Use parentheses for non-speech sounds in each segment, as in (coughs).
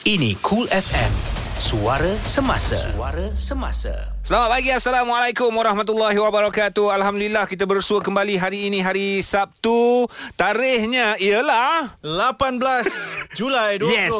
Ini Cool FM. Suara semasa. Suara semasa. Selamat pagi Assalamualaikum warahmatullahi wabarakatuh Alhamdulillah kita bersua kembali hari ini hari Sabtu Tarikhnya ialah 18 Julai 2020 (laughs) Yes.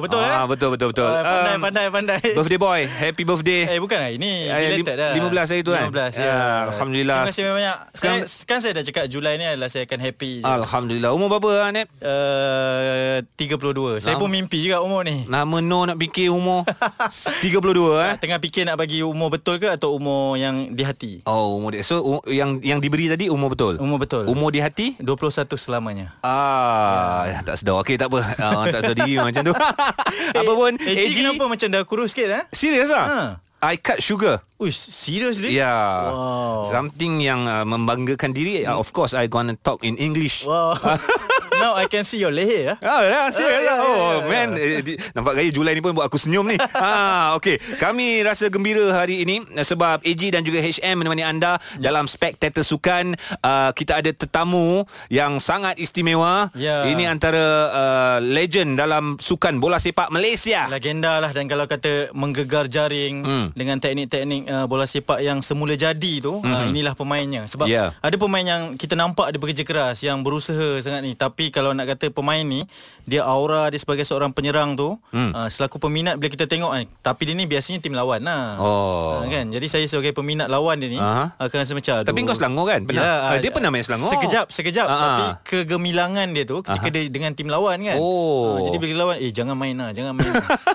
Betul eh? ah, Betul betul betul. Ah, pandai, Um, pandai, pandai. (laughs) Birthday boy Happy birthday. Eh bukan hari ni Eh, Related dah 15 hari tu kan? 15 ya. Ah, Alhamdulillah. Terima kasih banyak. Saya, Sekarang- Kan saya dah cakap Julai ni adalah Saya akan happy je. Alhamdulillah. Umur berapa ah, Nep? uh, 32 Saya pun mimpi juga umur ni. Nama no nak fikir umur (laughs) 32 eh? Tengah fikir nak bagi umur betul ke Atau umur yang di hati? Oh umur dia. So u- yang yang diberi tadi umur betul? Umur betul. Umur di hati 21 selamanya Ah, ya. tak sedar. Okey, tak apa. Ah, tak sedar diri macam tu. (laughs) apa pun, Eh, AG kenapa macam dah kurus sikit eh? Serius ah? Ha. I cut sugar. Uish, seriously? Ya. Wow. Something yang uh, membanggakan diri. Uh, of course, I gonna talk in English. Wow (laughs) Now I can see your leher ah. Oh, ya, serius Ah, lah. ya, Oh, ya, ya. man. Eh, nampak gaya Julai ni pun buat aku senyum ni. ha, okey. Kami rasa gembira hari ini sebab AG dan juga HM menemani anda dalam Spectator Sukan. Uh, kita ada tetamu yang sangat istimewa. Ya. Ini antara uh, legend dalam sukan bola sepak Malaysia. Legenda lah dan kalau kata menggegar jaring Hmm. dengan teknik-teknik uh, bola sepak yang semula jadi tu hmm. uh, inilah pemainnya sebab Ya. ada pemain yang kita nampak dia bekerja keras yang berusaha sangat ni tapi kalau nak kata pemain ni dia aura dia sebagai seorang penyerang tu hmm. uh, selaku peminat bila kita tengok eh, tapi dia ni biasanya tim lawan lah Oh. uh, kan jadi saya sebagai peminat lawan dia ni Aha. akan rasa macam Tapi kau Selangor kan? Pernah? Ya, Ah, dia pernah main Selangor. Sekejap, sekejap. Ah, Tapi kegemilangan dia tu ketika dia dengan tim lawan kan. Oh. Ah, jadi bila lawan, eh jangan main lah, jangan main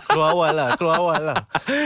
keluar awal lah, keluar awal lah.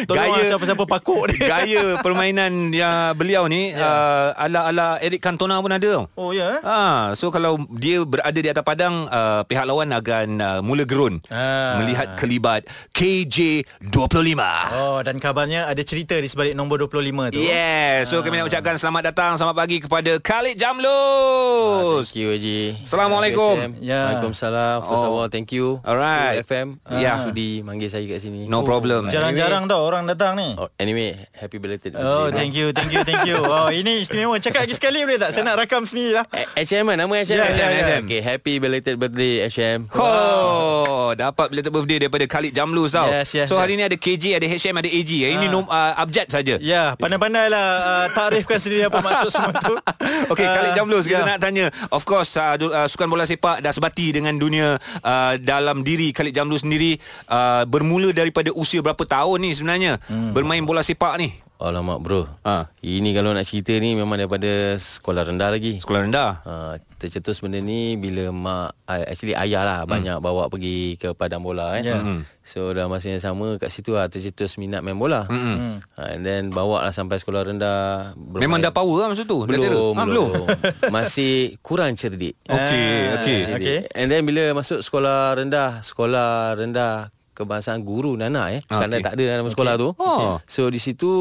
Tolong Gaya- lah siapa-siapa pakuk dia. Gaya (laughs) permainan yang beliau ni Ya. uh, ala-ala Eric Cantona pun ada tau. Oh ya? eh? Ah, so kalau dia berada di atas padang, uh, pihak lawan akan uh, mula gerun Ah. melihat kelibat KJ25. Oh dan kabarnya ada cerita di sebalik nombor 25 tu. Yeah, so kami nak ucapkan selamat datang, selamat pagi kepada Khalid Jamlus. Thank you Haji Assalamualaikum. Ya. Waalaikumsalam First of Oh. all thank you Alright. FM uh, Ya. Sudi manggil saya kat sini No problem. Jarang-jarang tau orang datang ni. oh, Anyway Happy belated Oh, birthday. thank you, thank you, thank you. Oh, ini istimewa. Cakap lagi sekali boleh tak? Saya nak (laughs) rakam sendiri lah. Eh, HM nama HM Ya, ya, ya. Okay happy belated birthday HM Oh, dapat belated birthday daripada Khalid Jamlus tau. Yes, yes, so yes. hari ni ada KJ, ada HM, ada AG. Ini Ah. nom, uh, abjad saja. Ya, pandai-pandai lah uh, takrifkan sendiri apa maksud semua tu. (laughs) Okey, Ah, Khalid Jamlus kita ya. nak tanya. Of course, uh, uh, sukan bola sepak dah sebati dengan dunia uh, dalam diri Khalid Jamlus sendiri uh, bermula daripada usia berapa tahun ni sebenarnya hmm. bermain bola sepak ni? Alamak bro Ha. Ini kalau nak cerita ni Memang daripada sekolah rendah lagi Sekolah rendah. Uh, tercetus benda ni bila mak actually ayah lah hmm. banyak bawa pergi ke padang bola eh. Ya. Hmm. So dalam masa yang sama kat situ lah tercetus minat main bola. Hmm. Uh, and then bawa lah sampai sekolah rendah. bermain. Memang dah power lah masa tu? Dah belum, belum. Ah, belum. (laughs) Masih kurang cerdik. Okey, Ah, okey. Cerdik. okey. And then bila masuk sekolah rendah, sekolah rendah kebangsaan guru Nana eh. Sekarang Okey. okay. tak ada dalam sekolah tu. Oh. So di situ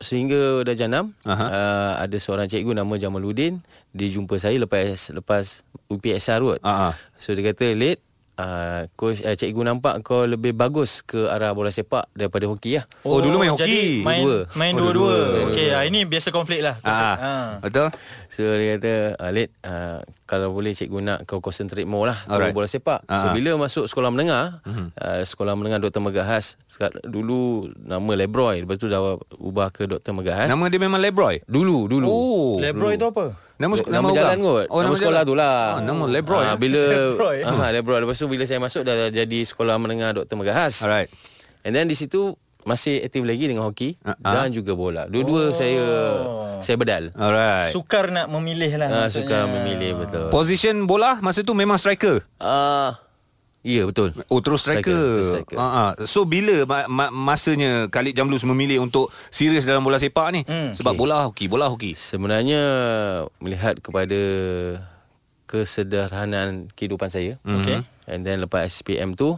sehingga dah janam Aha. uh, ada seorang cikgu nama Jamaluddin dia jumpa saya lepas lepas UPSR kot. Ah, ah. So dia kata, "Late Uh, coach uh, cikgu nampak kau lebih bagus ke arah bola sepak daripada hoki lah. Oh, dulu main Jadi hoki. main Dua. main Oh, dua-dua. Okey, ah, ini biasa konflik lah. Ah, Ah. Betul? So dia kata, uh, uh, kalau boleh cikgu nak kau concentrate more lah Alright. Bola sepak. Ah, So ah. bila masuk sekolah menengah, uh, sekolah menengah Dr. Megahas, dulu nama Lebroy, lepas tu dah ubah ke Dr. Megahas. Nama dia memang Lebroy? Dulu, dulu. Oh. Lebroy tu apa? Nama, Nama, nama jalan kot Oh, Nama sekolah jalan. tu lah Ah, nama Lebroy. Ah, Bila Lebroy. (laughs) ah, Lebroy Lepas tu bila saya masuk Dah jadi sekolah menengah Dr. Megahas Alright. And then di situ Masih aktif lagi dengan hoki ah. Dan juga bola Dua-dua saya Saya bedal Alright. Sukar nak memilih lah ah, maksudnya. Suka memilih betul Position bola masa tu memang striker? Ah, Ya betul Oh terus striker. Striker, striker. Uh, uh. So bila ma- ma- masanya Khalid Jamlus memilih untuk serius dalam bola sepak ni? Hmm, Sebab okey. bola hoki, bola hoki. Sebenarnya Melihat kepada Kesederhanaan kehidupan saya Okey. And then lepas SPM tu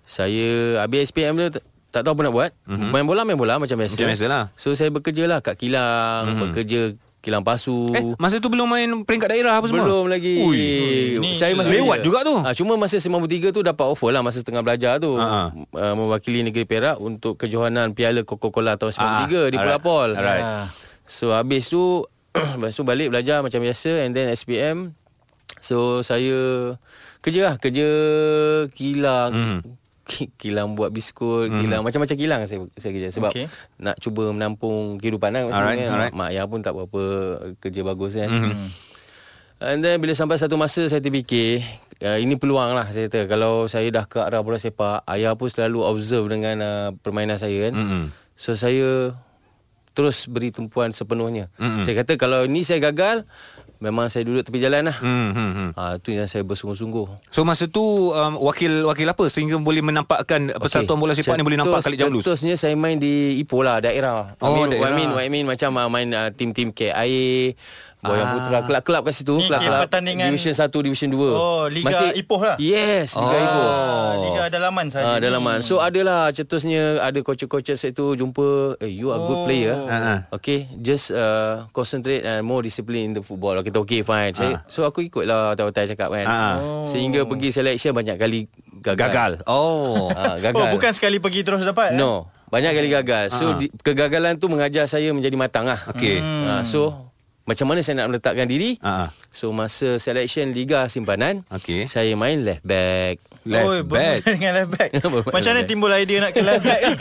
Saya Habis SPM tu tak- tahu apa nak buat mm-hmm. Main bola main bola macam biasa Macam biasa lah. So saya bekerja lah Kat kilang mm-hmm. Bekerja kilang pasu Eh, masa tu belum main peringkat daerah apa semua? Belum lagi Ui. Ni Saya masih lewat juga tu. ha, Cuma masa 93 tu Dapat offer lah Masa tengah belajar tu ha. uh, Mewakili negeri Perak Untuk kejohanan Piala Coca-Cola tahun 93 Ah, Di Pulau Pol alright. Ah. So habis tu (clears throat) Lepas tu balik belajar macam biasa And then SPM So saya Kerja lah Kerja kilang Hmm. Ki- kilang buat biskut, kilang macam-macam kilang saya saya kerja sebab Okey. nak cuba menampung kehidupan kan. Alright, Maksudnya kan, alright. Mak, ayah pun tak berapa kerja bagus kan. And then bila sampai satu masa saya terfikir uh, ini peluang lah saya kata kalau saya dah ke arah bola sepak ayah pun selalu observe dengan uh, permainan saya kan. Mm-mm. So saya terus beri tumpuan sepenuhnya. Saya kata kalau ni saya gagal memang saya duduk tepi jalan lah. Hmm, hmm, hmm. Ha, tu yang saya bersungguh-sungguh. So masa tu um, wakil wakil apa sehingga boleh menampakkan Persatuan Bola Sepak ni boleh nampak Khalid Jamlus. Cetusnya saya main di Ipoh lah, daerah. Oh, I mean, daerah. I mean, I mean macam uh, main uh, tim-tim KIA, Boyang Ah. Putra, kelab-kelab kat situ. Ni kira Kelab-kelab pertandingan- Division 1, Division 2. Oh, Liga Ipoh lah? Yes, Liga Oh. Ipoh. Ah, Liga dalaman saja. Ah, dalaman. So adalah cetusnya ada coach-coaches itu jumpa, eh you are good Oh. player. Ah, ah. Okay, just uh, concentrate and more discipline in the football. Kita okay fine. Saya, so aku ikutlah tahu-tahu cakap kan. Ah. Sehingga pergi selection banyak kali gagal. Gagal. Oh. Ah, gagal. Oh, bukan sekali pergi terus dapat. eh? No, banyak kali gagal. So di, kegagalan tu mengajar saya menjadi matang lah. Okey. Ha, so macam mana saya nak meletakkan diri? Ah. So masa selection Liga Simpanan, Okey. saya main left back. Left oh, back. (laughs) dengan left back. (laughs) Macam mana timbul idea nak ke left back (laughs) ni?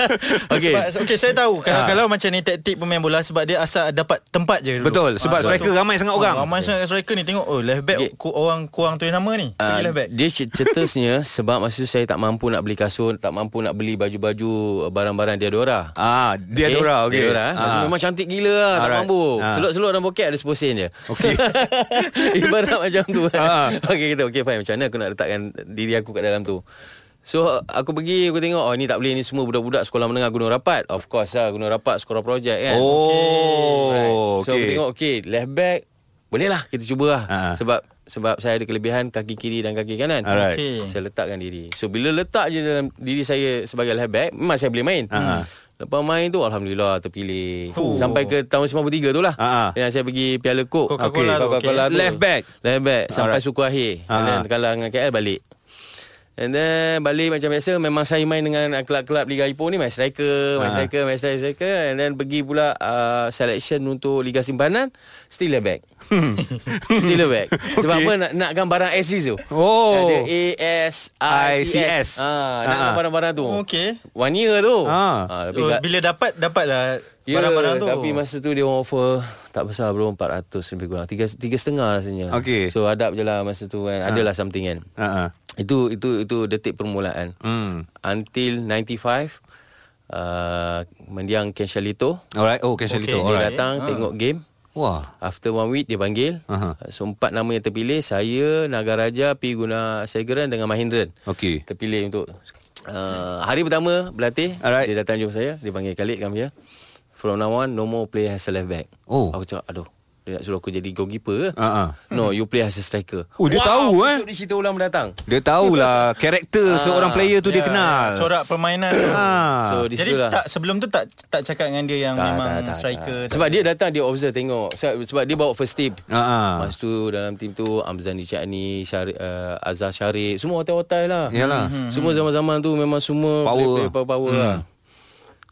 Okey. Sebab, okay, saya tahu kalau Ah. kalau macam ni taktik pemain bola sebab dia asal dapat tempat je dulu. Betul, sebab Ah, striker tu. ramai sangat orang. Oh, ramai sangat striker ni tengok oh left back Okey. ku, orang kurang tulis nama ni. Pergi Ah, left back. dia cetusnya sebab masa tu saya tak mampu nak beli kasut, tak mampu nak beli baju-baju barang-barang Diadora. Ah, dia Okay, Dora okey. Diadora. Ah. Memang cantik gila lah, tak Alright. mampu. Ah. Selok-selok dalam poket ada 10 sen je. Okey. Ibarat macam tu. Ah. Okey kita okey fine macam mana aku nak letakkan diri aku kat dalam tu. So aku pergi aku tengok oh ni tak boleh ni semua budak-budak sekolah menengah Gunung Rapat. Of course lah Gunung Rapat sekolah projek kan. Oh, Right. So aku okey. tengok okey left back boleh lah kita cuba lah. Ah. Sebab sebab saya ada kelebihan kaki kiri dan kaki kanan. Alright. Okey. Saya letakkan diri. So bila letak je dalam diri saya sebagai left back, memang saya boleh main. Ah. Lepas main tu alhamdulillah terpilih. Oh. Sampai ke tahun 93 tu lah. Ah. Yang saya pergi Piala Coke. Coca-Cola tu, Coca-Cola okey. tu. Left back? Left back sampai Alright. suku akhir. And then kalah dengan KL balik. And then balik macam biasa Memang saya main dengan Kelab-kelab Liga Ipoh ni Main striker Main striker Main striker, striker And then pergi pula uh, Selection untuk Liga Simpanan Still a back (laughs) Still a back Sebab Okay. apa nak, Nakkan barang ASIS tu Oh. Ada A-S-I-C-S ICS. ah, Nakkan Ah. barang-barang tu Okey. One year tu Ah. Ah, tapi Oh, bila dapat dapatlah Ya, barang-barang tu. tapi masa tu dia orang offer tak besar bro 400 lebih kurang. Tiga, tiga setengah rasanya. Okey. So adab je lah masa tu kan. Adalah something kan. Ha. Itu itu itu detik permulaan. Hmm. Until 95 uh, mendiang Ken Shalito. Alright. Oh, Ken Shalito. Okey, Dia Alright. datang tengok game. Wah. After one week dia panggil. Aha. So empat nama yang terpilih saya Nagaraja P Guna Segeran dengan Mahindran. Okey. Terpilih untuk uh, hari pertama berlatih Alright. dia datang jumpa saya dia panggil Khalid come here. From now on no more play as a left back. Oh. Aku cakap aduh dia nak suruh aku jadi goalkeeper ke? Ah, ah. No, you play as a striker. Oh, dia tahu, eh? Di cerita ulang mendatang. Dia tahulah karakter seorang player tu dia Ya, kenal. Corak permainan tu. Ah. So di Jadi lah. tak sebelum tu tak tak cakap dengan dia yang memang striker. Sebab dia datang dia observe tengok. Sebab, sebab dia bawa first team. Ah, ah. Masa tu dalam tim tu Amzani Chakni, Syari, uh, Azhar Syarif, semua otai-otai lah. Yalah. Semua zaman-zaman tu memang semua Power. power-power lah.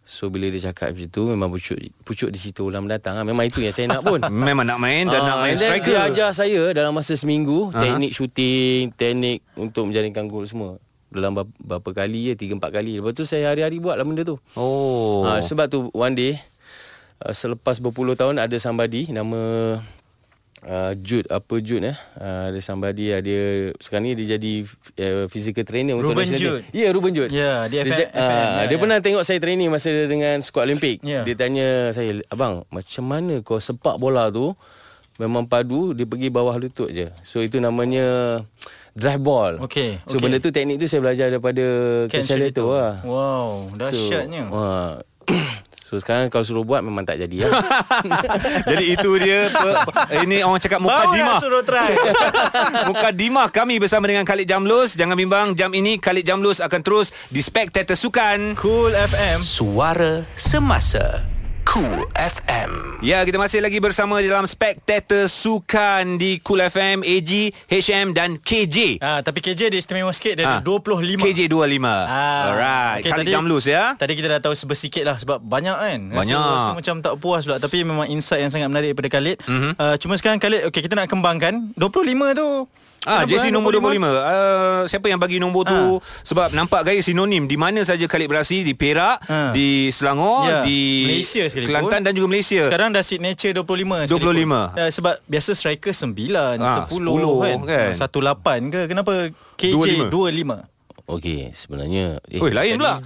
So bila dia cakap macam tu memang pucuk pucuk di situ ulang mendatang lah. Memang itu yang saya nak pun. (laughs) Memang nak main dan nak Ah, main striker. Dia ajar saya dalam masa seminggu uh-huh. teknik shooting, teknik untuk menjaringkan gol semua. Dalam berapa, berapa kali ya, tiga empat kali. Lepas tu saya hari-hari buat lah benda tu. Oh. Ha, sebab tu one day uh, selepas berpuluh tahun ada somebody nama uh, Jude apa Jude eh uh, ada somebody uh, dia sekarang ni dia jadi uh, physical trainer untuk Ruben national team. Jude. Ya yeah, Ruben Jude. Ya, dia cak- ah, ya, dia ya. pernah tengok saya training masa dengan squad Olimpik. Ya. Dia tanya saya abang macam mana kau sepak bola tu memang padu dia pergi bawah lutut je. So itu namanya drive ball. Okey, So okey. benda tu teknik tu saya belajar daripada Ken Shalito lah. Wow, dahsyatnya. So, wah. (coughs) so sekarang kalau suruh buat memang tak jadi lah. (laughs) Jadi itu dia pe- pe- ini orang cakap Baru nak mukadimah. suruh try. (laughs) Mukadimah kami bersama dengan Khalid Jamlus. Jangan bimbang jam ini Khalid Jamlus akan terus di Spectator Sukan. cool FM. Suara Semasa Cool FM Ya, kita masih lagi bersama di dalam Spectator Sukan di Cool FM, AG, HM dan KJ. Ah, tapi KJ dia istimewa sikit dia Ah. ada 25. KJ 25. Ah, Alright. okey, Khalid tadi- Jamlus ya. Tadi kita dah tahu sebesikit lah sebab banyak kan. Rasa, Banyak. Rasa macam tak puas pula tapi memang insight yang sangat menarik daripada Khalid. Mhm. Mm-hmm. Uh, cuma sekarang Khalid okay, kita nak kembangkan 25 tu Ah, Kenapa, jersey eh, nombor 25? 25. Uh, siapa yang bagi nombor tu? Sebab nampak gaya sinonim di mana saja Khalid beraksi di Perak, Ah. di Selangor, Ya, di Malaysia sekalipun. Kelantan dan juga Malaysia. Sekarang dah signature 25 25. sekalipun. Ya, sebab biasa striker 9, Ah, 10, 10 kan. kan. Ah, 18 ke? Kenapa KJ 25? Okey, sebenarnya eh, Oi, lain pula. (laughs)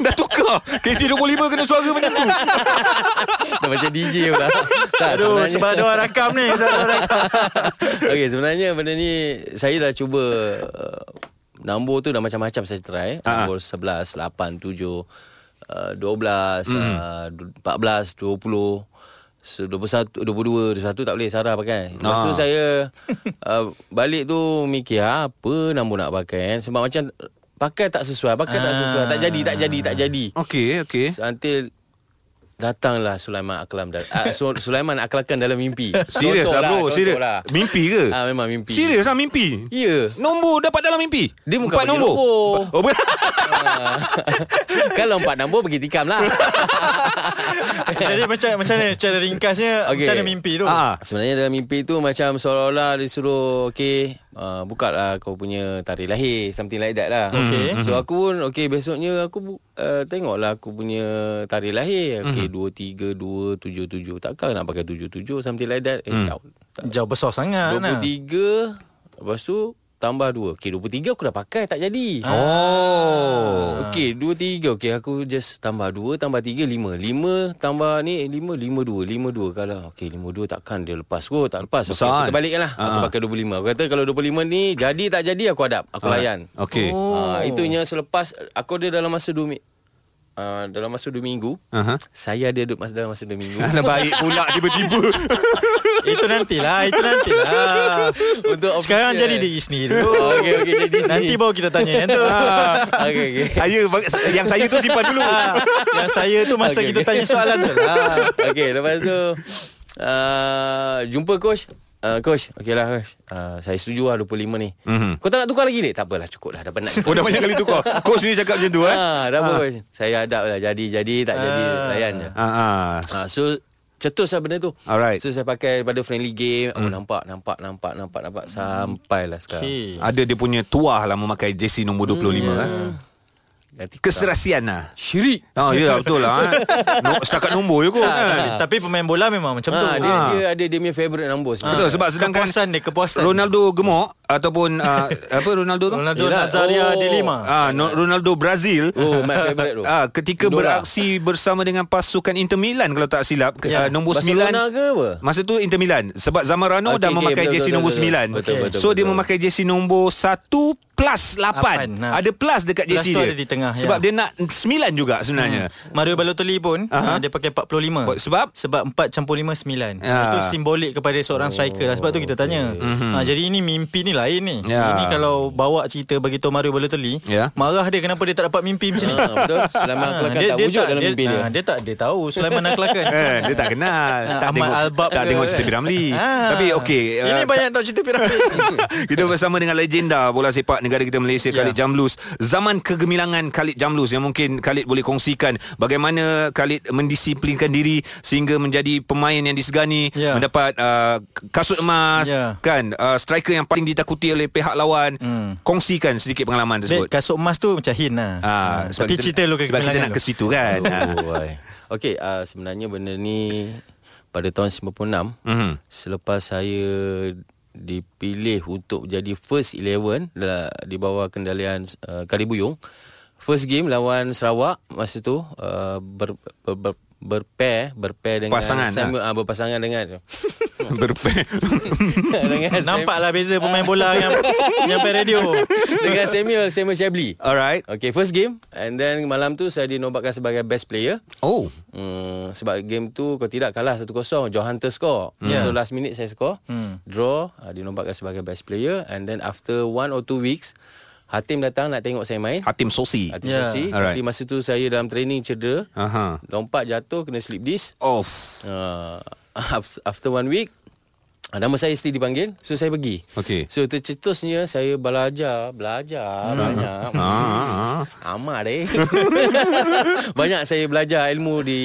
Dah tukar. KJ 25 kena suara macam tu. Dah macam DJ pula. Tak, Aduh, sebenarnya- sebab ada orang rakam ni. Rakam. Okey, sebenarnya benda ni saya dah cuba uh, nombor tu dah macam-macam saya try. Ah. Nombor 11, 8, 7, uh, 12, uh, 14, 20. So 21 22 21 tak boleh Sarah pakai. Lepas tu Ah. saya uh, balik tu mikir "Ah, apa nombor nak pakai sebab macam pakai tak sesuai, pakai tak sesuai, tak jadi, tak jadi, tak jadi. Okey, okey. So, until datanglah Sulaiman Aklam dan uh, Sulaiman Aklakan dalam mimpi. (laughs) Serius lah bro, serius. lah. Mimpi ke? Ah memang mimpi. Serius lah mimpi? Ya. Nombor dapat dalam mimpi? Dia bukan Empat nombor? nombor. Oh, ber- (laughs) Kalau empat nombor pergi tikam lah. (laughs) Jadi macam macam mana secara ringkasnya Okey. macam mana mimpi tu? Ah. Sebenarnya dalam mimpi tu macam seolah-olah disuruh okey uh, buka lah kau punya tarikh lahir something like that lah. Okey. So aku pun okey besoknya aku bu- uh, tengoklah aku punya tarikh lahir. Okey 23277 takkan nak pakai 77 something like that. Eh tak. tak. Jauh besar sangat nah. 23 lepas tu tambah 2. Okey 23 aku dah pakai tak jadi. Oh. Okey, dua tiga. Okey, aku just tambah dua, tambah tiga, lima. Lima tambah ni, lima, lima dua. Lima dua. Kalau, okey, lima dua takkan dia lepas kot. Tak lepas. Okey, Besar aku kan? terbalikkan lah. Aku Ha. pakai 25. Aku kata kalau 25 ni, jadi tak jadi, aku hadap. Aku layan. Okey. Oh. Ah, itunya selepas, aku ada dalam masa dua minggu. Uh, dalam masa dua minggu Aha. Saya ada dalam masa dua minggu (laughs) baik pula tiba-tiba. (laughs) Itu nantilah, itu nantilah. Untuk Sekarang official. jadi diri sendiri dulu. Okey, okey, jadi Nanti baru kita tanya yang tu. (laughs) Okey, okey saya yang saya tu simpan dulu. Ah, yang saya tu masa Okey, kita okey. tanya soalan tu lah. Okey, lepas tu uh, jumpa coach. Uh, coach, okey lah coach. Uh, saya setuju lah 25 ni. Mhm. Kau tak nak tukar lagi ni? Tak apalah, cukup lah. Dah penat. Oh dah banyak kali tukar. Coach ni cakap macam tu eh. Ah, dah apa coach. Saya hadap lah. Jadi, jadi, tak jadi. Layan je. Ah, ah. Ah, so, cetus lah benda tu. Alright. So, saya pakai pada friendly game. Oh, nampak, nampak, nampak, nampak, nampak. Sampailah sekarang. Okay. Ada dia punya tuah lah memakai jersey nombor 25 eh. Nanti Keserasian lah. Syirik. Oh ya betul lah. eh. (laughs) No, setakat nombor je kot. Tapi, kan. tapi pemain bola memang macam tu. Ah, dia, Ah. dia ada dia punya favourite number sebenarnya. Betul sebab sedangkan Kepuasan dia, kepuasan. Ronaldo gemuk ataupun uh, (laughs) apa Ronaldo tu? Ronaldo Yelah, Nazaria oh. de Lima. Ah, no, Ronaldo Brazil. Oh, my favourite tu. (laughs) Ah, ketika Idola. beraksi bersama dengan pasukan Inter Milan kalau tak silap Ya. uh, nombor Barcelona 9 ke apa? Masa tu Inter Milan sebab Zamorano Okey, dah okey, memakai betul, jersey betul, nombor betul, 9. betul, betul, so dia betul. memakai jersey nombor 1 plus 8. Lapan, nah. Ada plus dekat Plus jersey tu dia. ada di tengah, sebab ya. dia nak 9 juga sebenarnya. Mario Balotelli pun Aha. uh, dia pakai 45. Sebab? Sebab 4 campur 5 9. Ya. Itu simbolik kepada seorang striker lah. Sebab tu kita tanya. Mhm. Ha, jadi ini mimpi ni lain ni. Ya. Ini kalau bawa cerita bagi tahu Mario Balotelli, Ya. marah dia kenapa dia tak dapat mimpi macam ni. Ah, betul. Sulaiman Ah, Aklakan tak wujud dalam mimpi dia. ah, dia tak dia tahu Sulaiman Aklakan. (laughs) Eh, dia tak kenal Ah, Tak Ahmad tengok Albab Tak ke, tengok cerita? Piramli Ah. Tapi okey Ini uh, banyak tahu cerita piramid. (laughs) Kita bersama dengan legenda bola sepak negara kita Malaysia Ya. Khalid Jamlus. Zaman kegemilangan Khalid Jamlus yang mungkin Khalid boleh kongsikan bagaimana Khalid mendisiplinkan diri sehingga menjadi pemain yang disegani, Ya. mendapat uh, kasut emas, Ya. kan? Uh, striker yang paling ditakuti oleh pihak lawan. Hmm. Kongsikan sedikit pengalaman tersebut. kasut emas tu macam hin lah. Ah, Ah, sebab tapi cerita lu ke sebab kita nak ke situ kan. Ah. Oh, wai. Okey, uh, sebenarnya benda ni pada tahun 96 Mhm. selepas saya dipilih untuk jadi first 11 la- di bawah kendalian uh, Kali Buyung. First game lawan Sarawak masa tu uh, ber, ber, ber, berpair berpair dengan Pasangan, Samuel, uh, berpasangan dengan (laughs) Berpe- (laughs) dengan Nampaklah beza pemain bola yang (laughs) yang pair radio. dengan Samuel Samuel Chabli. Alright. Okay, first game and then malam tu saya dinobatkan sebagai best player. Oh. Hmm, sebab game tu kalau tidak kalah 1-0 John Hunter score Ya. So last minute saya score Hmm. Draw uh, Dinobatkan sebagai best player And then after one or two weeks Hatim datang nak tengok saya main Hatim Sosi. Hatim yeah. Alright. Tapi masa tu saya dalam training cedera Aha. Lompat jatuh Kena slip disc Off. (laughs) uh, After one week Nama saya still dipanggil So saya pergi Okey. So tercetusnya Saya belajar Belajar Banyak (laughs) Ah, ah. Amat eh (laughs) Banyak saya belajar ilmu di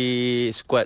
skuad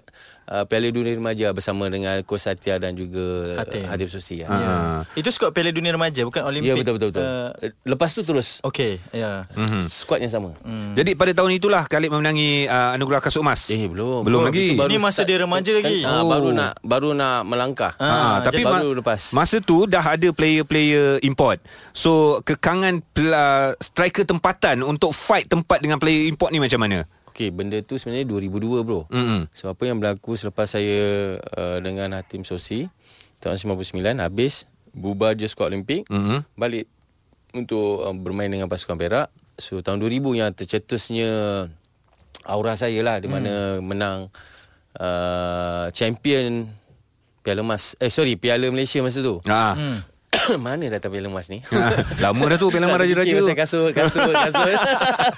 uh, Piala Dunia Remaja bersama dengan Coach Satya dan juga Hatim. uh, Hatim Susi. Ya. Ah. Itu skot Piala Dunia Remaja bukan Olimpik. Ya betul betul betul. Uh, Lepas tu terus Okey, ya. hmm. squad yang sama. Hmm. Jadi pada tahun itulah Khalid memenangi uh, anugerah kasut emas. Eh belum. Belum lagi. Itu Ini masa dia remaja lagi. Ah, Oh. baru nak baru nak melangkah. Ah, Ah, tapi jadi ma- baru lepas. Masa tu dah ada player-player import. So kekangan pela- striker tempatan untuk fight tempat dengan player import ni macam mana? Okey, benda tu sebenarnya 2002 bro. Mm-mm. So apa yang berlaku selepas saya uh, dengan Hatim Sosi tahun 99 habis bubar je skuad Olimpik, Mhm. balik untuk uh, bermain dengan pasukan Perak. So tahun 2000 yang tercetusnya aura saya lah di mana menang uh, champion Piala Emas eh sorry Piala Malaysia masa tu. Ah. (coughs) Mana datang Piala Emas ni? (laughs) Lama dah tu Piala Tak Raja-Raja tu. pasal kasut, kasut, kasut.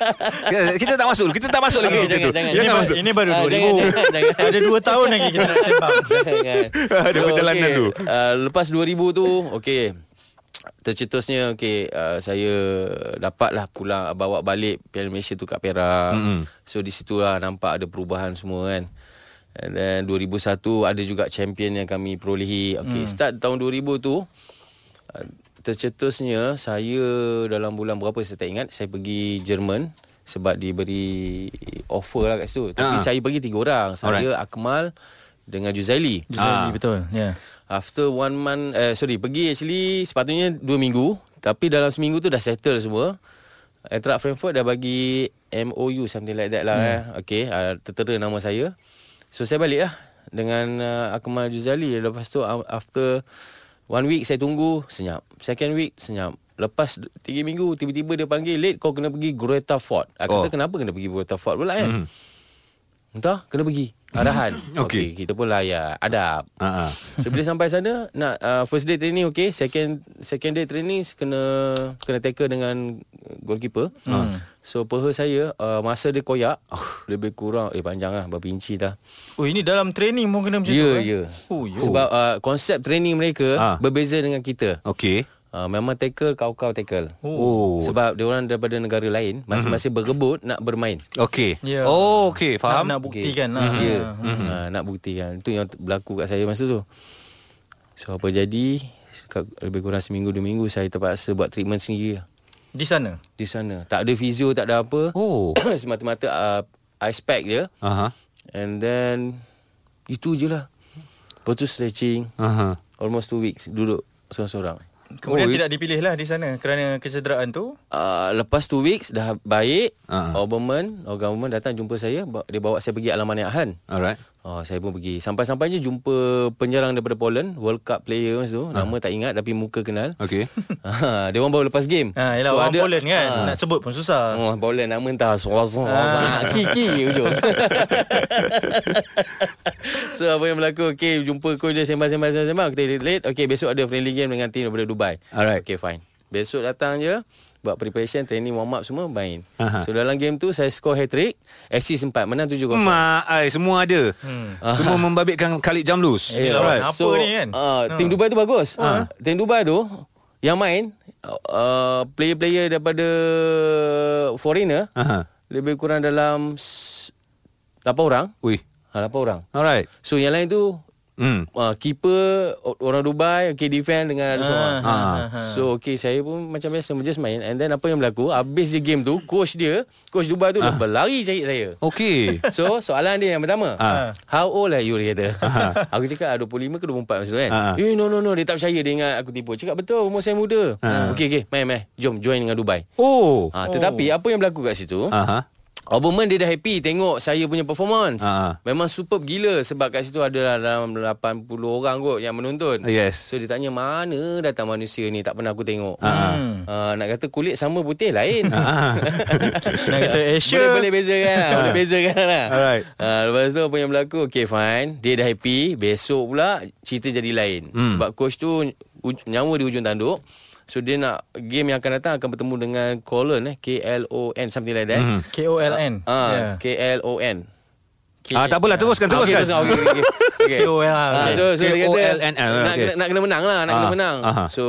(laughs) kita tak masuk Kita tak masuk lagi cerita jangan, jangan. Ini, masuk. ini baru Ah, 2000. jangan, jangan, jangan. (laughs) Ada 2 tahun lagi kita nak sembang. Jangan. Ada perjalanan tu. Uh, lepas 2000 tu, okey. Tercetusnya okey uh, saya dapatlah pulang bawa balik Piala Malaysia tu kat Perak. Mm-mm. So di situ lah nampak ada perubahan semua kan. And then 2001 ada juga champion yang kami perolehi. Okey, start tahun 2000 tu tercetusnya saya dalam bulan berapa saya tak ingat saya pergi Jerman sebab diberi offer lah kat situ. Tapi Ah. saya pergi tiga orang. Saya Akmal dengan Juzaili. Juzaili Ah. betul. Ya. After one month eh, Sorry Pergi actually Sepatutnya dua minggu Tapi dalam seminggu tu Dah settle semua Eintracht Frankfurt dah bagi MOU Something like that lah hmm. eh. Okay uh, Tertera nama saya So saya balik lah Dengan uh, Akmal Juzali Lepas tu uh, After One week saya tunggu Senyap. Second week Senyap. Lepas tiga minggu Tiba-tiba dia panggil Late kau kena pergi Greta Ford. Aku Oh. kata kenapa kena pergi Greta Ford pula kan Entah kena pergi Arahan (clears throat) Okey. Kita pun layak Adab ah. So bila sampai sana nak uh, first day training okey, second second day training kena kena tackle dengan goalkeeper. Hmm. So peha saya uh, masa dia koyak lebih kurang eh panjang lah berapa inci dah. Oh ini dalam training pun kena macam Ya tu. eh? ya. Oh, ya. Sebab uh, konsep training mereka Ah. berbeza dengan kita. Okey. Uh, memang tackle kau-kau tackle. Oh. Sebab dia orang daripada negara lain masing-masing berebut nak bermain. Okey. Ya. Oh, okey, faham. Nak, nak buktikan lah. Ya. Ha. Uh, nak buktikan. Itu yang berlaku kat saya masa tu. So apa jadi lebih kurang seminggu dua minggu saya terpaksa buat treatment sendiri lah Di sana. di sana. Tak ada fizio, tak ada apa. Oh. (coughs) Semata-mata uh, ice pack je. Aha. And then itu je lah. Lepas tu stretching. Aha. Almost two weeks duduk seorang-seorang. Kemudian Oh, tidak dipilih lah di sana kerana kecederaan tu. Uh, lepas two weeks dah baik. Uh-huh. Government, oh, government datang jumpa saya. Dia bawa saya pergi Alaman Han. Alright. Oh, saya pun pergi. Sampai-sampainya jumpa penyerang daripada Poland, World Cup player masa tu. Nama tak ingat tapi muka kenal. Okey. Ha, (laughs) dia orang baru lepas game. Ha, yalah, so, orang Poland kan. Ha. Nak sebut pun susah. Oh, Poland nama entah Swazon. Ah. Kiki (laughs) ujung. (laughs) so apa yang berlaku Okay jumpa coach dia sembang-sembang sembang kita late. Okay besok ada friendly game dengan team daripada Dubai. Alright. Okay fine. Besok datang je buat preparation training warm up semua main. Aha. So dalam game tu saya score hat trick, assist 4 menang 7-0. Mak ai semua ada. Semua membabitkan Khalid Jamlus. Eh, lawan apa ni kan? Uh, Tim Dubai tu bagus. Uh. Tim Dubai tu yang main uh, player-player daripada foreigner Aha. lebih kurang dalam s- 8 orang. Ui. Ha, 8 orang. Alright. So yang lain tu Hmm. uh, keeper orang Dubai, okay defend dengan ada semua. Ah, ah, ah. So okay saya pun macam biasa just main and then apa yang berlaku habis je game tu coach dia, coach Dubai tu ah. berlari cari saya. Okey. (laughs) So soalan dia yang pertama Ah. How old are you dia kata (laughs) Aku cakap ah, 25 ke 24 masa tu kan Ah. Eh no no no Dia tak percaya Dia ingat aku tipu Cakap betul umur saya muda Okay okay main main Jom join dengan Dubai Oh. ha, Tetapi apa yang berlaku kat situ Aha. Obama dia dah happy tengok saya punya performance. Ah. Memang superb gila sebab kat situ ada dalam 80 orang kot yang menonton. Yes. So dia tanya mana datang manusia ni tak pernah aku tengok. Ah. Uh, nak kata kulit sama putih lain. (laughs) Nak kata Asia. Boleh boleh beza kan lah. Boleh beza kan lah. Alright. Uh, lepas tu apa yang berlaku Okay fine Dia dah happy Besok pula Cerita jadi lain hmm. Sebab coach tu uj- Nyawa di ujung tanduk So dia nak Game yang akan datang Akan bertemu dengan Colon eh K-L-O-N Something like that Hmm. K-O-L-N. Ah, Ya. K-L-O-N Ah tak apalah teruskan Ah, teruskan. Okay, teruskan. Okay, okay, okay. (laughs) KOL lah, Ah, okay. so, so dia kata ah, nak, okay. nak kena menang lah Nak kena Ah, menang aha. So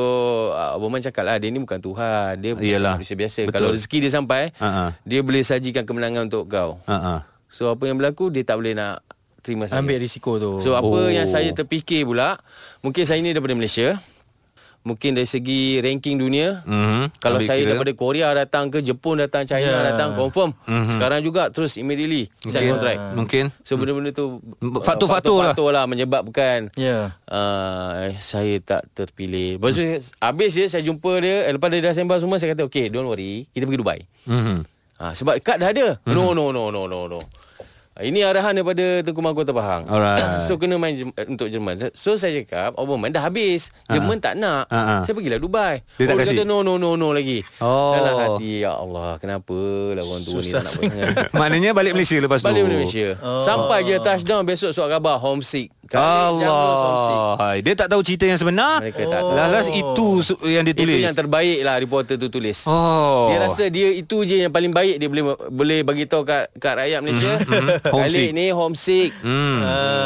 uh, Woman cakap lah Dia ni bukan Tuhan Dia manusia biasa Betul. Kalau rezeki dia sampai Ah, ah. Dia boleh sajikan kemenangan untuk kau Ha ah. So apa yang berlaku Dia tak boleh nak terima saya. Ambil risiko tu. So apa Oh. oh. yang saya terfikir pula, mungkin saya ni daripada Malaysia. Mungkin dari segi ranking dunia Mhm. Kalau Ambil saya kira. daripada Korea datang ke Jepun datang China Ya. datang confirm Sekarang juga terus immediately Sign Mungkin. contract Mungkin. So benda-benda tu uh, faktor-faktor lah. Lah menyebabkan Ya. uh, Saya tak terpilih Lepas tu Habis je saya jumpa dia eh, Lepas dia dah sembang semua Saya kata okay don't worry Kita pergi Dubai Mhm. ha, Sebab kad dah ada No no no no no no Ah, Ini arahan daripada Tengku Mahkota Pahang Alright. (coughs) So kena main Jem- untuk Jerman So saya cakap Oh bermain dah habis Jerman tak nak Ha, ha. Saya pergilah Dubai Dia tak oh, kasi? kata no no no no lagi Oh. Dalam hati Ya Allah Kenapa lah orang tua ni Susah tak nak (laughs) Maknanya balik Malaysia lepas tu. Balik Malaysia oh. Sampai je touchdown Besok surat khabar Homesick Allah. Hai, Dia tak tahu cerita yang sebenar. Mereka tak tahu. Itu yang dia tulis. Itu yang terbaik lah Reporter tu tulis Oh. Dia rasa dia itu je yang paling baik Dia boleh boleh bagi tahu kat, kat rakyat Malaysia Mm-hmm. (laughs) Homesick. Khalid ni homesick Hmm.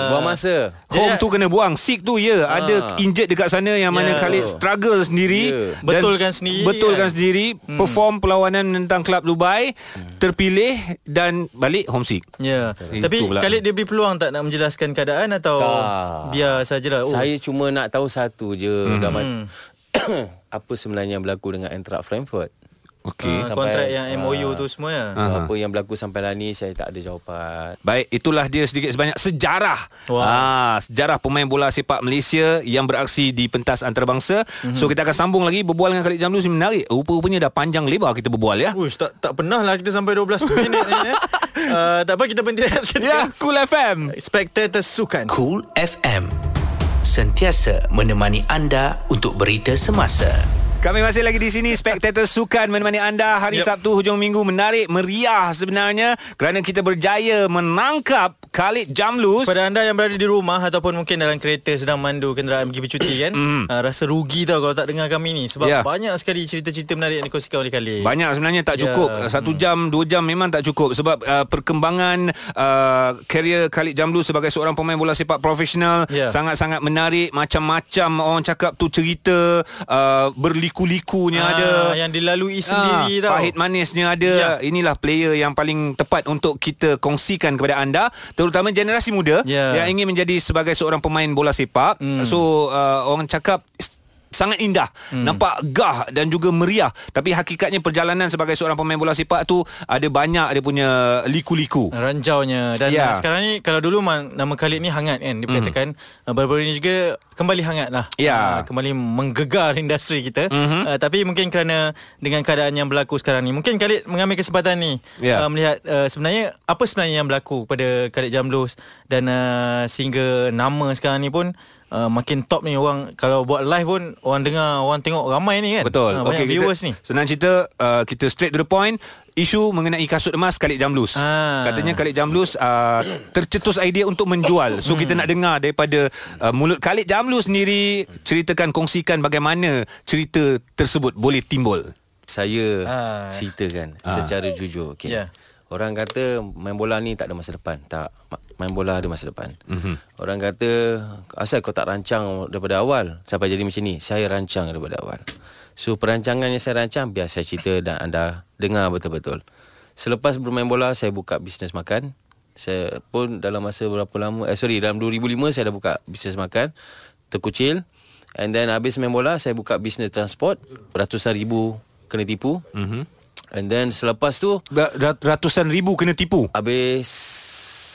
Buang masa Home tu kena buang Sick tu ya Ah. Ada injured dekat sana Yang mana Ya. Khalid struggle sendiri dan Betulkan sendiri Betulkan kan? sendiri Perform perlawanan Tentang klub Dubai Terpilih Dan balik homesick Ya. Itu Tapi pula. Khalid dia beri peluang tak nak menjelaskan keadaan atau Tak. Biar sajalah. Oh. Saya cuma nak tahu satu je hmm. Damat, (coughs) Apa sebenarnya yang berlaku dengan Eintracht Frankfurt Okey Ah, sampai- kontrak yang ah. MOU tu semua ya. so, Apa yang berlaku sampai lah ni Saya tak ada jawapan Baik, itulah dia sedikit sebanyak sejarah. Wah. Ah, sejarah pemain bola sepak Malaysia yang beraksi di pentas antarabangsa. Mm-hmm. So kita akan sambung lagi berbual dengan Khalid Jamlus ni menarik. Rupa-rupanya dah panjang lebar kita berbual ya. Uish, tak tak pernah lah kita sampai 12 (laughs) minit ni ya. Uh, tak apa kita berhenti (laughs) rehat seketika. Ya, Cool FM. Spectator Sukan. Cool FM. Sentiasa menemani anda untuk berita semasa. Kami masih lagi di sini Spektator Sukan menemani anda Hari Yep. Sabtu hujung minggu Menarik, meriah sebenarnya Kerana kita berjaya menangkap Khalid Jamlus Pada anda yang berada di rumah ataupun mungkin dalam kereta sedang mandu kenderaan pergi bercuti kan, uh, rasa rugi tau kalau tak dengar kami ni sebab Ya. banyak sekali cerita-cerita menarik yang dikongsikan oleh Khalid. Banyak sebenarnya tak cukup Ya. yeah. Satu jam, dua jam memang tak cukup Sebab uh, perkembangan uh, Karier Khalid Jamlus sebagai seorang pemain bola sepak profesional Ya. Sangat-sangat menarik Macam-macam orang cakap tu cerita uh, Berliku-likunya Ah, ada yang dilalui sendiri Ah, tau. Pahit manisnya ada Ya. Inilah player yang paling tepat Untuk kita kongsikan kepada anda Terutama generasi muda Ya. Yang ingin menjadi sebagai seorang pemain bola sepak Hmm. So uh, orang cakap sangat indah hmm. nampak gah dan juga meriah tapi hakikatnya perjalanan sebagai seorang pemain bola sepak tu ada banyak dia punya liku-liku ranjaunya dan yeah. sekarang ni kalau dulu nama Khalid ni hangat kan dia katakan mm. baru-baru ni juga kembali hangat lah Ya. Ah, kembali menggegar (laughs) industri kita Mhm. uh, tapi mungkin kerana dengan keadaan yang berlaku sekarang ni mungkin Khalid mengambil kesempatan ni Ya. uh, melihat uh, sebenarnya apa sebenarnya yang berlaku pada Khalid Jamlus dan uh, sehingga nama sekarang ni pun Uh, makin top ni orang kalau buat live pun orang dengar orang tengok ramai ni kan? Betul. Ah, banyak Okey, viewers kita, ni. senang cerita uh, kita straight to the point. Isu mengenai kasut emas Khalid Jamlus. Ah. katanya Khalid Jamlus uh, tercetus idea untuk menjual. So kita nak dengar daripada uh, mulut Khalid Jamlus sendiri ceritakan kongsikan bagaimana cerita tersebut boleh timbul. Saya Ah. ceritakan secara jujur okay. Ya. Orang kata main bola ni tak ada masa depan. Tak Ma- Main bola ada masa depan. Mm-hmm. Orang kata Asal kau tak rancang daripada awal? Sampai jadi macam ni? Saya rancang daripada awal. So perancangan yang saya rancang Biar saya cerita dan anda dengar betul-betul. Selepas bermain bola Saya buka bisnes makan. Saya pun dalam masa berapa lama Eh sorry dalam 2005 Saya dah buka bisnes makan Terkucil. And then habis main bola Saya buka bisnes transport. Ratusan ribu kena tipu. Mm-hmm. And then selepas tu Ra- ra- ratusan ribu kena tipu Habis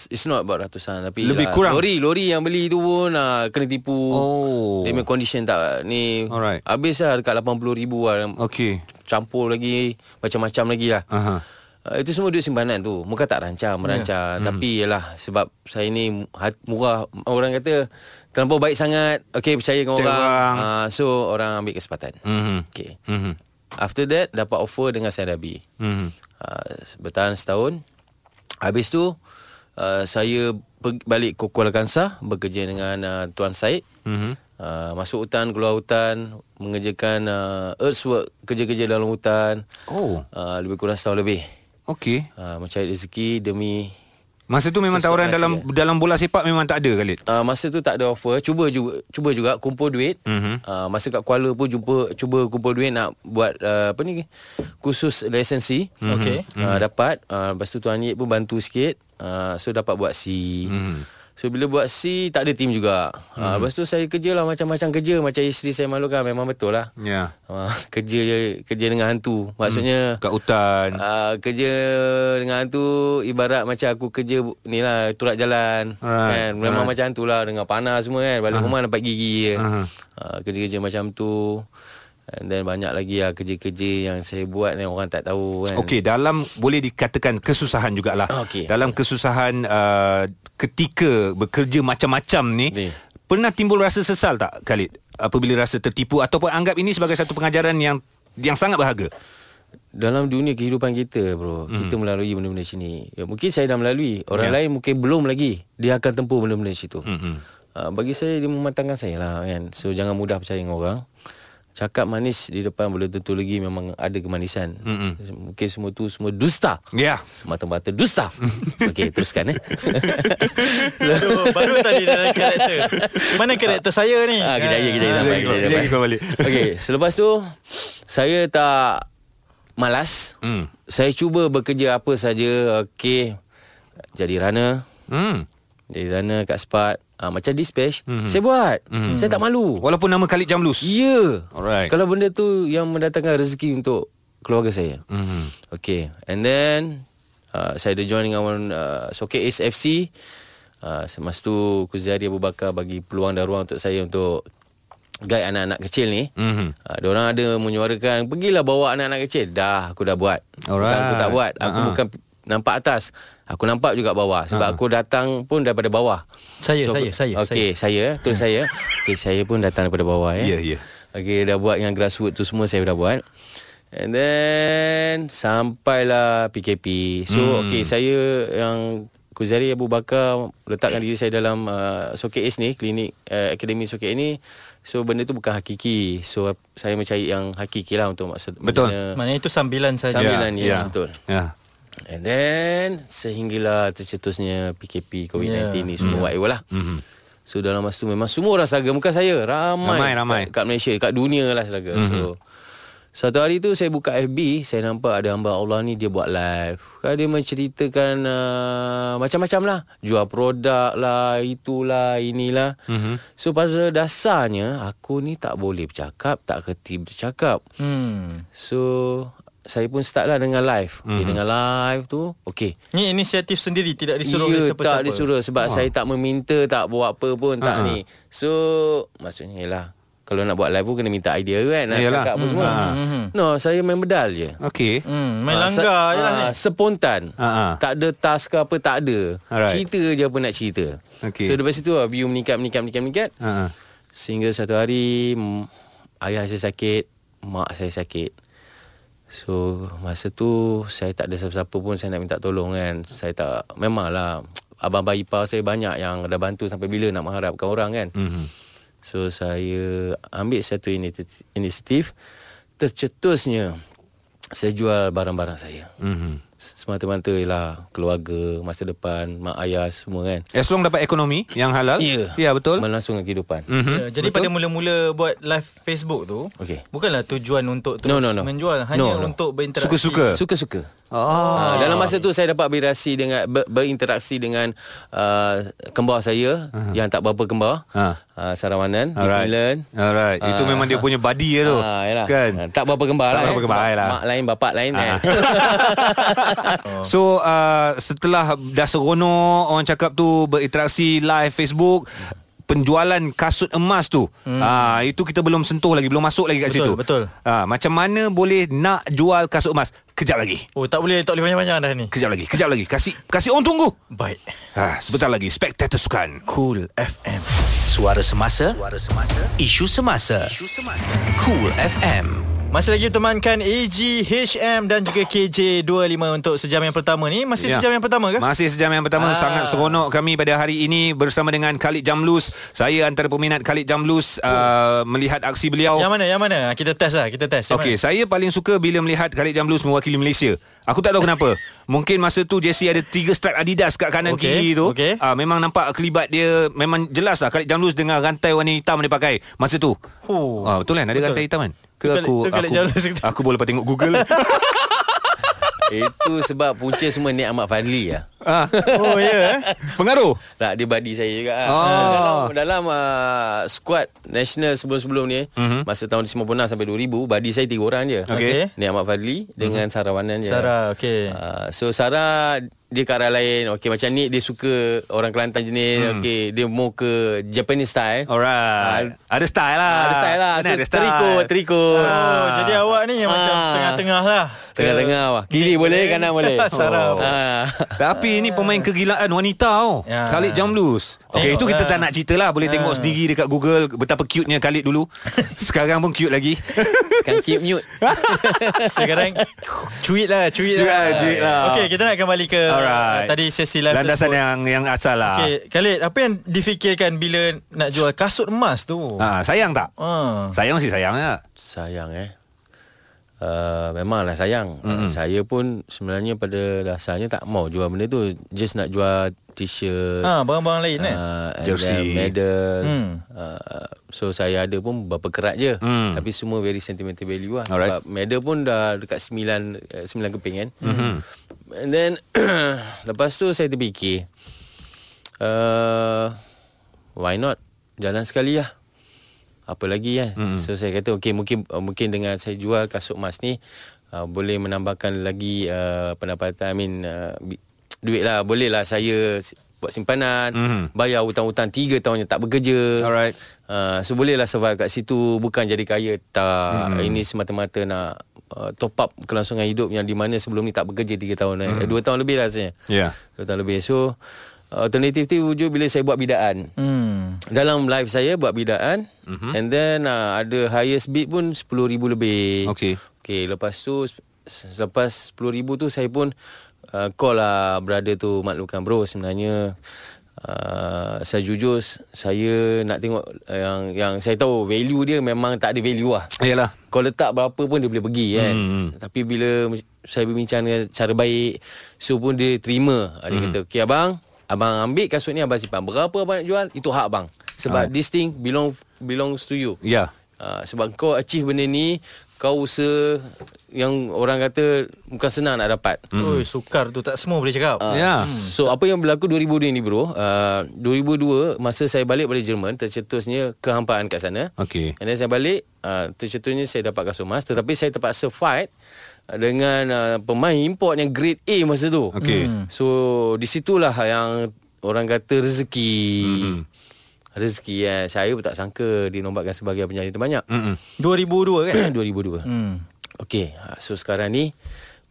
It's not about ratusan Tapi Lebih lah, kurang. Lori Lori yang beli tu pun uh, Kena tipu Oh. Dia punya condition tak Ni Alright. Habis lah dekat 80 ribu lah Okey. Campur lagi Macam-macam lagi lah Aha. Uh, itu semua duit simpanan tu Muka tak rancang Merancang yeah. Tapi yalah Sebab saya ni hat, Murah Orang kata Terlampau baik sangat Okay percaya dengan orang, orang. Uh, So orang ambil kesempatan Mhm. Okay Mhm. After that Dapat offer dengan Sadabi Mhm. uh, Bertahan setahun Habis tu uh, Saya pergi balik ke Kuala Kansar Bekerja dengan uh, Tuan Said Mhm. uh, Masuk hutan Keluar hutan Mengerjakan uh, earthwork Kerja-kerja dalam hutan Oh. uh, Lebih kurang setahun lebih Okey. uh, Mencari rezeki demi Masa tu memang tawaran nasi, dalam ya. dalam bola sepak memang tak ada Khalid. uh, Masa tu tak ada offer Cuba juga Cuba juga kumpul duit Mhm. uh, Masa kat Kuala pun jumpa Cuba kumpul duit Nak buat uh, Apa ni Khusus lisensi Okey. uh, Dapat uh, Lepas tu Tuan Yip pun bantu sikit uh, So dapat buat C Mhm. So bila buat C tak ada team juga. Hmm. Ha, lepas tu saya kerja lah macam-macam kerja macam isteri saya malukan memang betul lah. Ya. Ha, kerja kerja dengan hantu. Maksudnya Kat hutan. Uh, kerja dengan hantu ibarat macam aku kerja ni lah turat jalan Alright, kan memang macam tu lah dengan panas semua kan balik rumah nampak gigi je Aha. uh, kerja-kerja macam tu and then banyak lagi lah kerja-kerja yang saya buat yang orang tak tahu kan Okey, dalam boleh dikatakan kesusahan jugalah. Okey. Dalam kesusahan uh, ketika bekerja macam-macam ni, Ni. pernah timbul rasa sesal tak Khalid apabila rasa tertipu ataupun anggap ini sebagai satu pengajaran yang yang sangat berharga? dalam dunia kehidupan kita bro hmm. kita melalui benda-benda sini ya, mungkin saya dah melalui orang Ya. lain mungkin belum lagi dia akan tempuh benda-benda situ Hmm. uh, bagi saya dia mematangkan saya lah kan so jangan mudah percaya dengan orang cakap manis di depan belum tentu lagi memang ada kemanisan Mm-mm. mungkin semua tu semua dusta Ya. semata-mata dusta (laughs) okey teruskan eh (laughs) Aduh, baru tadi dalam karakter. Mana karakter saya ni? Ah, lagi, lagi, sampai, lagi, kejap lagi, lagi sampai. kau balik. Okey, selepas tu saya tak malas. Hmm. Saya cuba bekerja apa saja. Okey. Jadi runner, Hmm. jadi runner kat Spark. Ah, macam dispatch, saya buat. Saya tak malu. Walaupun nama Khalid Jamlus. Ya. Alright. Kalau benda tu yang mendatangkan rezeki untuk keluarga saya. Hmm. Okay And then uh, Saya ada join dengan uh, Soket Ace FC uh, Semasa tu Kuzari Abu Bakar Bagi peluang dan ruang untuk saya Untuk Guide anak-anak kecil ni Mhm. uh, Diorang ada menyuarakan Pergilah bawa anak-anak kecil Dah aku dah buat Alright. Bukan aku tak buat Aku Ha-ha. bukan nampak atas Aku nampak juga bawah Sebab aku datang pun daripada bawah Saya, saya, saya, Okey, saya, saya. tu saya. Okey, saya pun datang daripada bawah ya. Ya, ya. Okey, dah buat yang grassroots tu semua saya dah buat. And then sampailah PKP. So, hmm. okey, saya yang Kuzari Abu Bakar letakkan diri saya dalam uh, Soket Ace ni, klinik uh, akademi Soket ni. So benda tu bukan hakiki. So saya mencari yang hakiki lah untuk maksud Betul. Maknanya itu sambilan saja. Sambilan, yes, betul. Ya. And then sehinggalah tercetusnya PKP COVID-19 Ya. ni semua whatever lah. Mhm. So dalam masa tu memang semua orang saga Bukan saya Ramai Ramai, ramai. Kat, kat Malaysia Kat dunia lah saga mm-hmm. So satu hari tu saya buka FB Saya nampak ada hamba Allah ni Dia buat live kan Dia menceritakan uh, Macam-macam lah Jual produk lah Itulah Inilah mm-hmm. So pada dasarnya Aku ni tak boleh bercakap Tak kerti bercakap Hmm. So Saya pun start lah dengan live mm-hmm. okay, Dengan live tu Okay Ni inisiatif sendiri tidak disuruh oleh ya, siapa-siapa. tak disuruh sebab ha. saya tak meminta tak buat apa pun tak Ha. ni. So maksudnya ialah kalau nak buat live pun kena minta idea kan nak Yalah. cakap apa semua. Hmm. No, saya main bedal je. Okey. Hmm, main Ah, langgar se- je lah ah, ni. Spontan. Ha, ha. Tak ada task ke apa tak ada. Alright. Cerita je apa nak cerita. Okey. So dari situ lah, view meningkat meningkat meningkat meningkat. Ha. Sehingga satu hari mm, ayah saya sakit, mak saya sakit. So masa tu saya tak ada siapa-siapa pun saya nak minta tolong kan. Saya tak memanglah abang-abang ipar saya banyak yang dah bantu sampai bila nak mengharapkan orang kan. Mhm. So saya ambil satu inisiatif tercetusnya saya jual barang-barang saya. Mhm. Semata-mata ialah keluarga, masa depan, mak ayah semua kan. As long dapat ekonomi yang halal. Ya. Ya betul. Melangsungkan kehidupan. Mhm. Ya, jadi pada mula-mula buat live Facebook tu, Okey. bukanlah tujuan untuk terus No, no, no. menjual, hanya No, no. untuk berinteraksi. Suka-suka. Suka-suka. Oh. Ha, dalam masa tu saya dapat berinteraksi dengan ber, berinteraksi dengan uh, kembar saya uh-huh. yang tak berapa kembar. Ha. Uh, Sarawanan di Alright. Finland. Alright. Itu Ah. memang dia punya body je tu. Yalah. Kan? Tak berapa kembar Tak lah. berapa eh, kembar lah. Mak lain, bapak lain kan. (laughs) (laughs) So uh, setelah dah seronok orang cakap tu berinteraksi live Facebook penjualan kasut emas tu. Hmm. Ah itu kita belum sentuh lagi, belum masuk lagi kat Betul, situ. betul. Ah macam mana boleh nak jual kasut emas? Kejap lagi. Oh, tak boleh tak boleh banyak-banyak dah ni. Kejap lagi, kejap lagi. Kasih kasih orang tunggu. Baik. Ah sebentar lagi Spectator Sukan. Cool FM. Suara semasa, suara semasa, isu semasa, isu semasa. Cool FM. Masih lagi temankan AG, HM dan juga KJ25 untuk sejam yang pertama ni. Masih Ya. sejam yang pertama ke? Masih sejam yang pertama Ah. Sangat seronok kami pada hari ini Bersama dengan Khalid Jamlus Saya antara peminat Khalid Jamlus uh, Melihat aksi beliau Yang mana? Yang mana? Kita test lah. Kita test. Okey, saya paling suka bila melihat Khalid Jamlus mewakili Malaysia. Aku tak tahu kenapa. (laughs) Mungkin masa tu Jesse ada tiga stripe Adidas kat kanan Okey, kiri tu. okey. Ah memang nampak kelibat dia memang jelas lah Khalid Jamlus dengan rantai warna hitam dia pakai masa tu. Oh. Ah betul kan? Ada Betul. rantai hitam kan? Ke aku tu Khalid aku, Jamlus kita. aku boleh lepas tengok Google. (laughs) Itu sebab punca semua Nik Ahmad Fadli lah. Ah. Oh ya yeah. Pengaruh? Tak, dia body saya juga. Oh. Oh. Dalam, dalam uh, squad national sebelum-sebelum ni, Mhm. mm-hmm. masa tahun 96 sampai 2000, body saya tiga orang je. Okey. Ni Ahmad Fadli dengan mm-hmm. Sarah Wanan je. Sarah okey Uh, so Sarah dia ke arah lain. Okey macam ni dia suka orang Kelantan jenis. Hmm. Okey dia mau ke Japanese style. Alright. ada style lah. Ah, ada style lah. Ini So, ada style. terikut, terikut. Oh jadi awak ni macam Ah. tengah-tengah lah Tengah-tengah lah. Kiri boleh, kanan boleh. (laughs) Sarah. Ah. Tapi ni pemain kegilaan wanita tau. Ya. Khalid Jamlus. Okey, Tengok itu kita lah. tak nak cerita lah. Boleh tengok sendiri dekat Google betapa cute-nya Khalid dulu. (laughs) Sekarang pun cute lagi. (laughs) Kan keep mute. Sekarang Cuit lah Cuit lah lah, cuit lah. Okey kita nak kembali ke Alright. Tadi sesi live Landasan tersebut. yang yang asal lah. Okey Khalid Apa yang difikirkan Bila nak jual kasut emas tu Ha, sayang tak? Ah. Sayang sih sayang ya. Sayang eh. Uh, memanglah sayang. Mm-hmm. Saya pun sebenarnya pada dasarnya tak mau jual benda tu. Just nak jual t-shirt. Ah, barang-barang lain eh. Uh, Jersey. medal Hmm. uh, So saya ada pun Berapa kerat je Hmm. Tapi semua very sentimental value lah Alright. Sebab medal pun dah Dekat 9 uh, 9 keping kan mm-hmm. And then (clears throat) Lepas tu saya terfikir uh, Why not Jalan sekali lah apa lagi kan mm. so saya kata okey mungkin mungkin dengan saya jual kasut emas ni uh, boleh menambahkan lagi uh, pendapatan I mean uh, duit lah boleh lah saya buat simpanan mm. bayar hutang-hutang 3 tahun yang tak bekerja Alright. uh, so boleh lah survive kat situ bukan jadi kaya tak mm. ini semata-mata nak uh, top up kelangsungan hidup yang di mana sebelum ni tak bekerja 3 tahun mm. 2 tahun lebih lah rasanya Ya. 2 tahun lebih so alternatif tu wujud bila saya buat bidaan Hmm. dalam live saya buat bidaan Mhm. mm-hmm. and then uh, ada highest bid pun 10,000 lebih. Okey. Okey, lepas tu selepas 10,000 tu saya pun uh, call lah brother tu maklumkan bro sebenarnya uh, saya jujur saya nak tengok yang yang saya tahu value dia memang tak ada value lah. Yalah. Kau letak berapa pun dia boleh pergi kan. Hmm. Tapi bila saya berbincang dengan cara baik, so pun dia terima. Dia Hmm. kata, "Okey abang, abang ambil kasut ni abang simpan. Berapa abang nak jual, itu hak abang. Sebab Ah. this thing belong belongs to you." Ya. Uh, sebab kau achieve benda ni, kau usaha yang orang kata bukan senang nak dapat. Mm. Oi, sukar tu tak semua boleh cakap. Ah, Ya. So apa yang berlaku 2002 ni bro uh, 2002 masa saya balik dari Jerman Tercetusnya kehampaan kat sana Okey. And then saya balik uh, Tercetusnya saya dapat kasut emas Tetapi saya terpaksa fight uh, Dengan uh, pemain import yang grade A masa tu Okey. Hmm. So di situlah yang orang kata rezeki Hmm. Rezeki ya. Saya pun tak sangka dinobatkan sebagai penyanyi terbanyak Mm-mm. 2002 kan? (coughs) 2002 hmm. Okay, so sekarang ni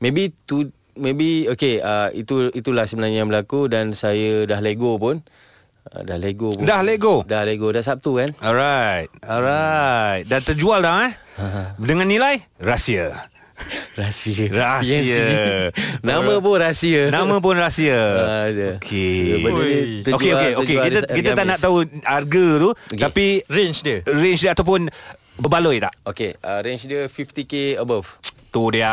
maybe tu maybe okay uh, itu itulah sebenarnya yang berlaku dan saya dah lego pun. Uh, dah lego pun. Dah lego? Dah lego dah Sabtu kan. Alright. Alright. Dah terjual dah eh? (laughs) Dengan nilai rahsia. Rahsia. Rahsia. PNC. Nama pun rahsia. Nama pun rahsia. Ah. Okey. Okey okey okey kita kita tak nak tahu harga tu Okey. tapi Range dia. range dia ataupun berbaloi tak? Okay, uh, range dia 50k above. Tu dia.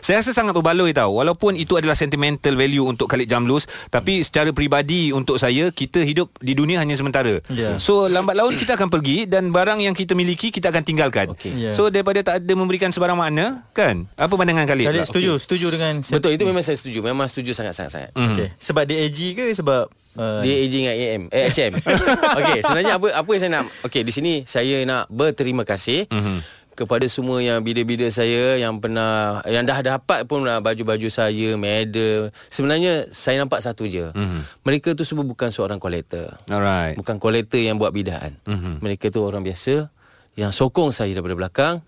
Saya rasa sangat berbaloi tau. Walaupun itu adalah sentimental value untuk Khalid Jamlus, tapi secara peribadi untuk saya kita hidup di dunia hanya sementara. Ya. So lambat laun kita akan pergi dan barang yang kita miliki kita akan tinggalkan. Okey. Ya. So daripada tak ada memberikan sebarang makna, kan? Apa pandangan Khalid? Khalid pula? setuju, setuju dengan Betul itu memang saya setuju. Memang setuju sangat-sangat. Hmm. Okay. Sebab dia AG ke sebab uh, Dia AG dengan AM Eh HM (laughs) Okey sebenarnya apa Apa yang saya nak Okey di sini Saya nak berterima kasih mm-hmm. Kepada semua yang bida-bida saya Yang pernah Yang dah dapat pun lah Baju-baju saya Medal Sebenarnya Saya nampak satu je mm-hmm. Mereka tu semua bukan seorang kolektor Alright. Bukan kolektor yang buat bidaan mm-hmm. Mereka tu orang biasa Yang sokong saya daripada belakang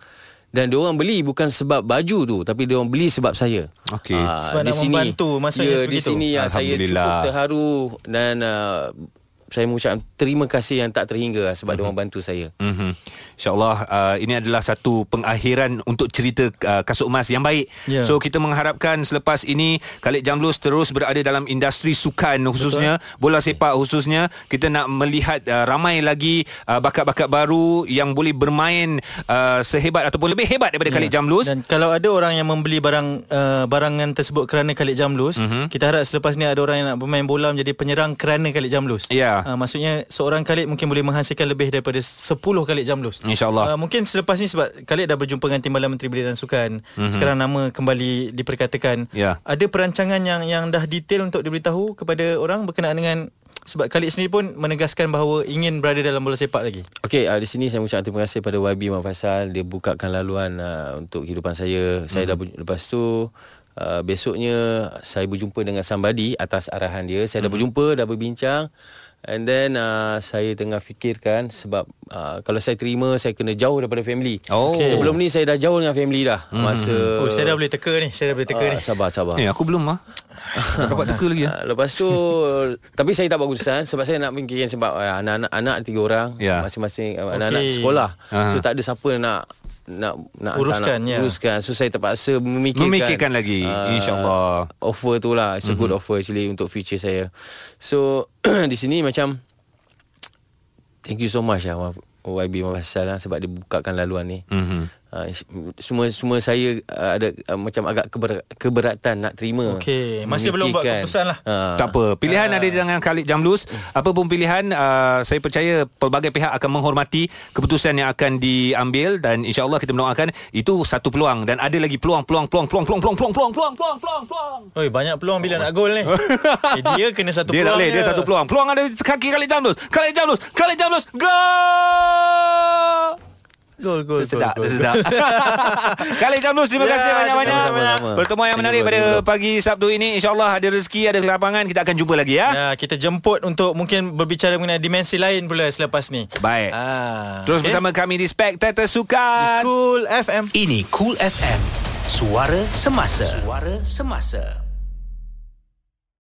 dan dia orang beli bukan sebab baju tu tapi dia orang beli sebab saya. Okey. Ah, Sebab di nak sini, membantu, maksudnya ya, di sini yang saya Alhamdulillah. cukup terharu dan uh, saya mengucapkan terima kasih yang tak terhingga lah sebab mm-hmm. dia orang bantu saya. Mm-hmm. InsyaAllah uh, ini adalah satu pengakhiran untuk cerita uh, kasut emas yang baik. Ya. So kita mengharapkan selepas ini Khalid Jamlus terus berada dalam industri sukan khususnya, Betul. bola sepak khususnya. Kita nak melihat uh, ramai lagi uh, bakat-bakat baru yang boleh bermain uh, sehebat ataupun lebih hebat daripada Khalid Jamlus. Dan kalau ada orang yang membeli barang uh, barangan tersebut kerana Khalid Jamlus, Mhm. mm-hmm. kita harap selepas ni ada orang yang nak bermain bola menjadi penyerang kerana Khalid Jamlus. Ya, Uh, maksudnya seorang Khalid mungkin boleh menghasilkan lebih daripada 10 Khalid Jamlus. InsyaAllah. Uh, mungkin selepas ni sebab Khalid dah berjumpa dengan Timbalan Menteri Belia dan Sukan. Mm-hmm. Sekarang nama kembali diperkatakan. Ya. Ada perancangan yang yang dah detail untuk diberitahu kepada orang berkenaan dengan sebab Khalid sendiri pun menegaskan bahawa ingin berada dalam bola sepak lagi. Okey, uh, di sini saya mengucapkan terima kasih pada YB Muhammad Faisal dia bukakan laluan uh, untuk kehidupan saya. Hmm. Saya dah ber- lepas tu uh, besoknya saya berjumpa dengan somebody atas arahan dia. Saya dah Hmm. berjumpa, dah berbincang. And then uh, saya tengah fikirkan sebab uh, kalau saya terima saya kena jauh daripada family. Oh. Okay. Sebelum ni saya dah jauh dengan family dah. Hmm. Masa Oh, saya dah boleh teka ni. Saya dah boleh teka uh, ni. sabar sabar. Eh aku belum ah. Dapat teka lagi ah. Uh, (laughs) lepas tu tapi saya tak buat keputusan sebab saya nak fikirkan sebab uh, anak-anak anak tiga orang Ya. masing-masing uh, anak-anak Okey. sekolah. Aha. So tak ada siapa nak nak nak Uruskan, nak ya. uruskan. So saya terpaksa memikirkan Memikirkan lagi, insyaAllah. Offer tu lah It's a good offer actually Untuk future saya So (clears throat) Di sini macam Thank you so much lah YB Hassan lah Sebab dia bukakan laluan ni Mhm. Uh, Semua semua saya uh, Ada uh, Macam agak keber, keberatan Nak terima Okey, masih belum buat keputusan lah. Ah. Tak apa Pilihan ada di tangan Khalid Jamlus Apa pun pilihan uh, Saya percaya Pelbagai pihak akan menghormati Keputusan yang akan diambil Dan insyaAllah kita mendoakan Itu satu peluang Dan ada lagi peluang Peluang Peluang Peluang Peluang Peluang Peluang Peluang Peluang Peluang Peluang Peluang Oi, banyak peluang bila nak gol ni. eh, dia kena satu Dia tak peluang. boleh Dia satu peluang Peluang ada di kaki Khalid Jamlus Khalid Jamlus Khalid Jamlus Gol Gol, gol, Tersedak gol, gol. (laughs) Tersedak Khalid Jamlus Terima Ya, kasih banyak-banyak sama-sama. Pertemuan yang menarik pada pagi Sabtu ini InsyaAllah ada rezeki Ada kelapangan Kita akan jumpa lagi ya Ya, kita jemput untuk mungkin berbicara mengenai dimensi lain pula selepas ni. Baik Ah, Terus okey. bersama kami di Spectator Sukan Cool FM. Ini Cool FM. Suara semasa. Suara semasa.